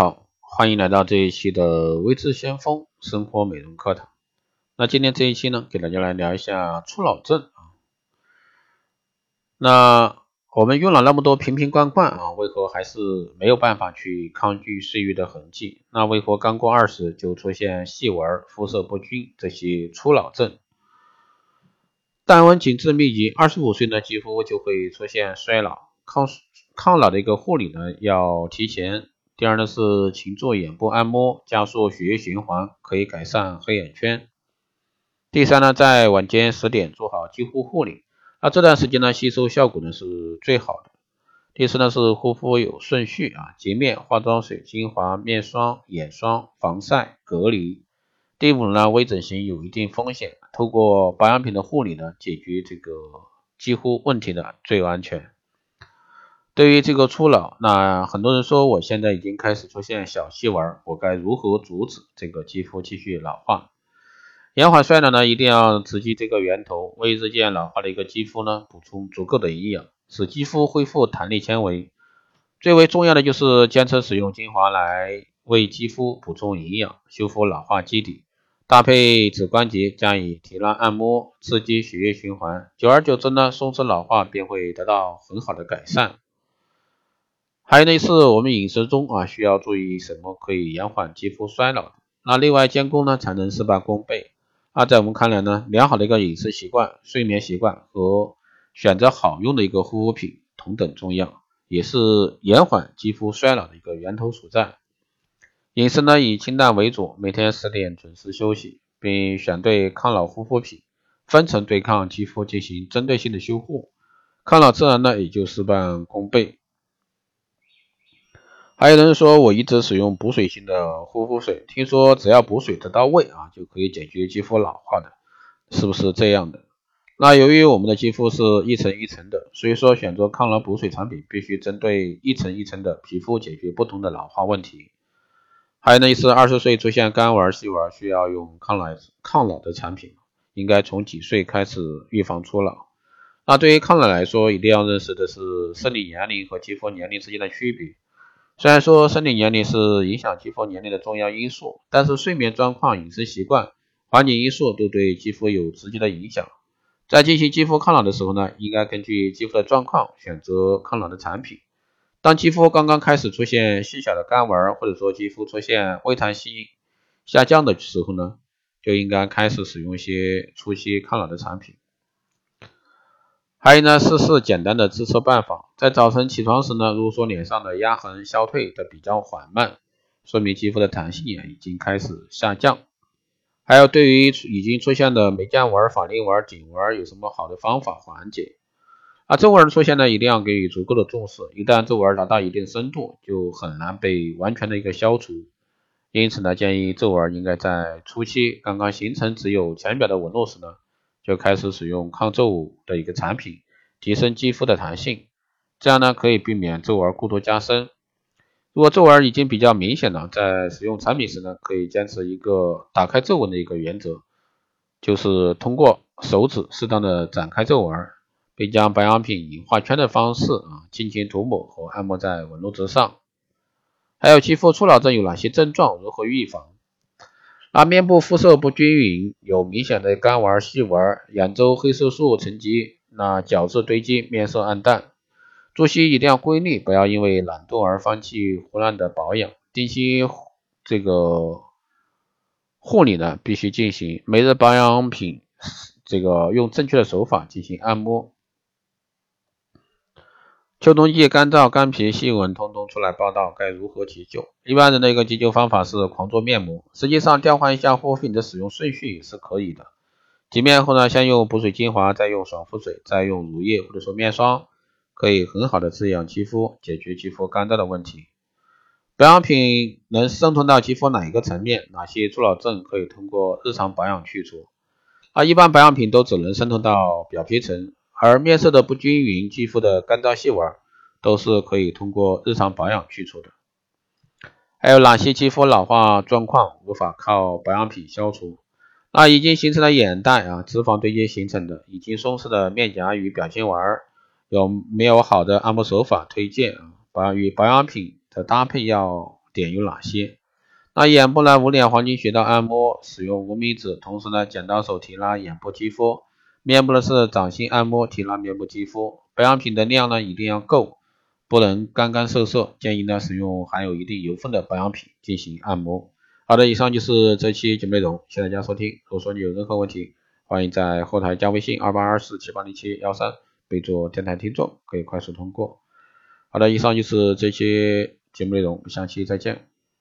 好，欢迎来到这一期的微智先锋生活美容课堂。那今天这一期呢，给大家来聊一下初老症啊。那我们用了那么多瓶瓶罐罐啊，为何还是没有办法去抗拒岁月的痕迹？那为何刚过二十就出现细纹、肤色不均这些初老症？淡纹紧致密集，二十五岁呢，肌肤就会出现衰老，抗抗老的一个护理呢，要提前。第二呢是勤做眼部按摩，加速血液循环，可以改善黑眼圈。第三呢，在晚间十点做好肌肤护理，那这段时间呢，吸收效果呢是最好的。第四呢是护肤有顺序啊，洁面、化妆水、精华、面霜、眼霜、防晒、隔离。第五呢，微整形有一定风险，透过保养品的护理呢，解决这个肌肤问题呢最安全。对于这个初老，那很多人说我现在已经开始出现小细纹，我该如何阻止这个肌肤继续老化？延缓衰老呢，一定要直击这个源头，为日渐老化的一个肌肤呢补充足够的营养，使肌肤恢复弹力纤维。最为重要的就是坚持使用精华来为肌肤补充营养，修复老化基底，搭配指关节加以提拉按摩，刺激血液循环，久而久之呢，松弛老化便会得到很好的改善。还有呢是我们饮食中啊需要注意什么可以延缓肌肤衰老？那内外兼顾呢才能事半功倍。那在我们看来呢，良好的一个饮食习惯、睡眠习惯和选择好用的一个护肤品同等重要，也是延缓肌肤衰老的一个源头所在。饮食呢以清淡为主，每天十点准时休息，并选对抗老护肤品，分层对抗肌肤进行针对性的修护，抗老自然呢也就事半功倍。还有人说我一直使用补水型的护肤水，听说只要补水得到位啊，就可以解决肌肤老化的，是不是这样的？那由于我们的肌肤是一层一层的，所以说选择抗老补水产品必须针对一层一层的皮肤解决不同的老化问题。还有呢，是二十岁出现干纹细纹，需要用抗老抗老的产品，应该从几岁开始预防初老？那对于抗老来说，一定要认识的是生理年龄和肌肤年龄之间的区别。虽然说生理年龄是影响肌肤年龄的重要因素，但是睡眠状况、饮食习惯、环境因素都对肌肤有直接的影响。在进行肌肤抗老的时候呢，应该根据肌肤的状况选择抗老的产品。当肌肤刚刚开始出现细小的干纹，或者说肌肤出现微弹性下降的时候呢，就应该开始使用一些初期抗老的产品。还有呢，试试简单的自测办法。在早晨起床时呢，如果说脸上的压痕消退的比较缓慢，说明肌肤的弹性也已经开始下降。还有对于已经出现的眉间纹、法令纹、颈纹，有什么好的方法缓解？啊，皱纹出现呢，一定要给予足够的重视。一旦皱纹达到一定深度，就很难被完全的一个消除。因此呢，建议皱纹应该在初期刚刚形成只有浅表的纹路时呢。就开始使用抗皱的一个产品，提升肌肤的弹性，这样呢可以避免皱纹过多加深。如果皱纹已经比较明显了，在使用产品时呢，可以坚持一个打开皱纹的一个原则，就是通过手指适当的展开皱纹，并将保养品以画圈的方式啊，轻轻涂抹和按摩在纹路之上。还有肌肤初老症有哪些症状？如何预防？那面部肤色不均匀，有明显的干纹、细纹，眼周黑色素沉积，那角质堆积，面色暗淡。作息一定要规律，不要因为懒惰而放弃胡乱的保养。定期这个护理呢，必须进行。每日保养品，这个用正确的手法进行按摩。秋冬季干燥、干皮、细纹，通通出来报道，该如何急救？一般人的一个急救方法是狂做面膜，实际上调换一下护肤品的使用顺序也是可以的。洁面后呢，先用补水精华，再用爽肤水，再用乳液或者说面霜，可以很好的滋养肌肤，解决肌肤干燥的问题。保养品能渗透到肌肤哪一个层面？哪些初老症可以通过日常保养去除？啊，一般保养品都只能渗透到表皮层。而面色的不均匀、肌肤的干燥细纹，都是可以通过日常保养去除的。还有哪些肌肤老化状况无法靠保养品消除？那已经形成了眼袋啊，脂肪堆积形成的，已经松弛的面颊与表情纹，有没有好的按摩手法推荐啊？保与保养品的搭配要点有哪些？那眼部呢，五点黄金穴道按摩，使用无名指，同时呢，剪刀手提拉眼部肌肤。面部呢是掌心按摩，提拉面部肌肤。保养品的量呢一定要够，不能干干涩涩。建议呢使用含有一定油分的保养品进行按摩。好的，以上就是这期节目内容，谢谢大家收听。如果说你有任何问题，欢迎在后台加微信二八二四七八零七幺三，备注电台听众，可以快速通过。好的，以上就是这期节目内容，下期再见。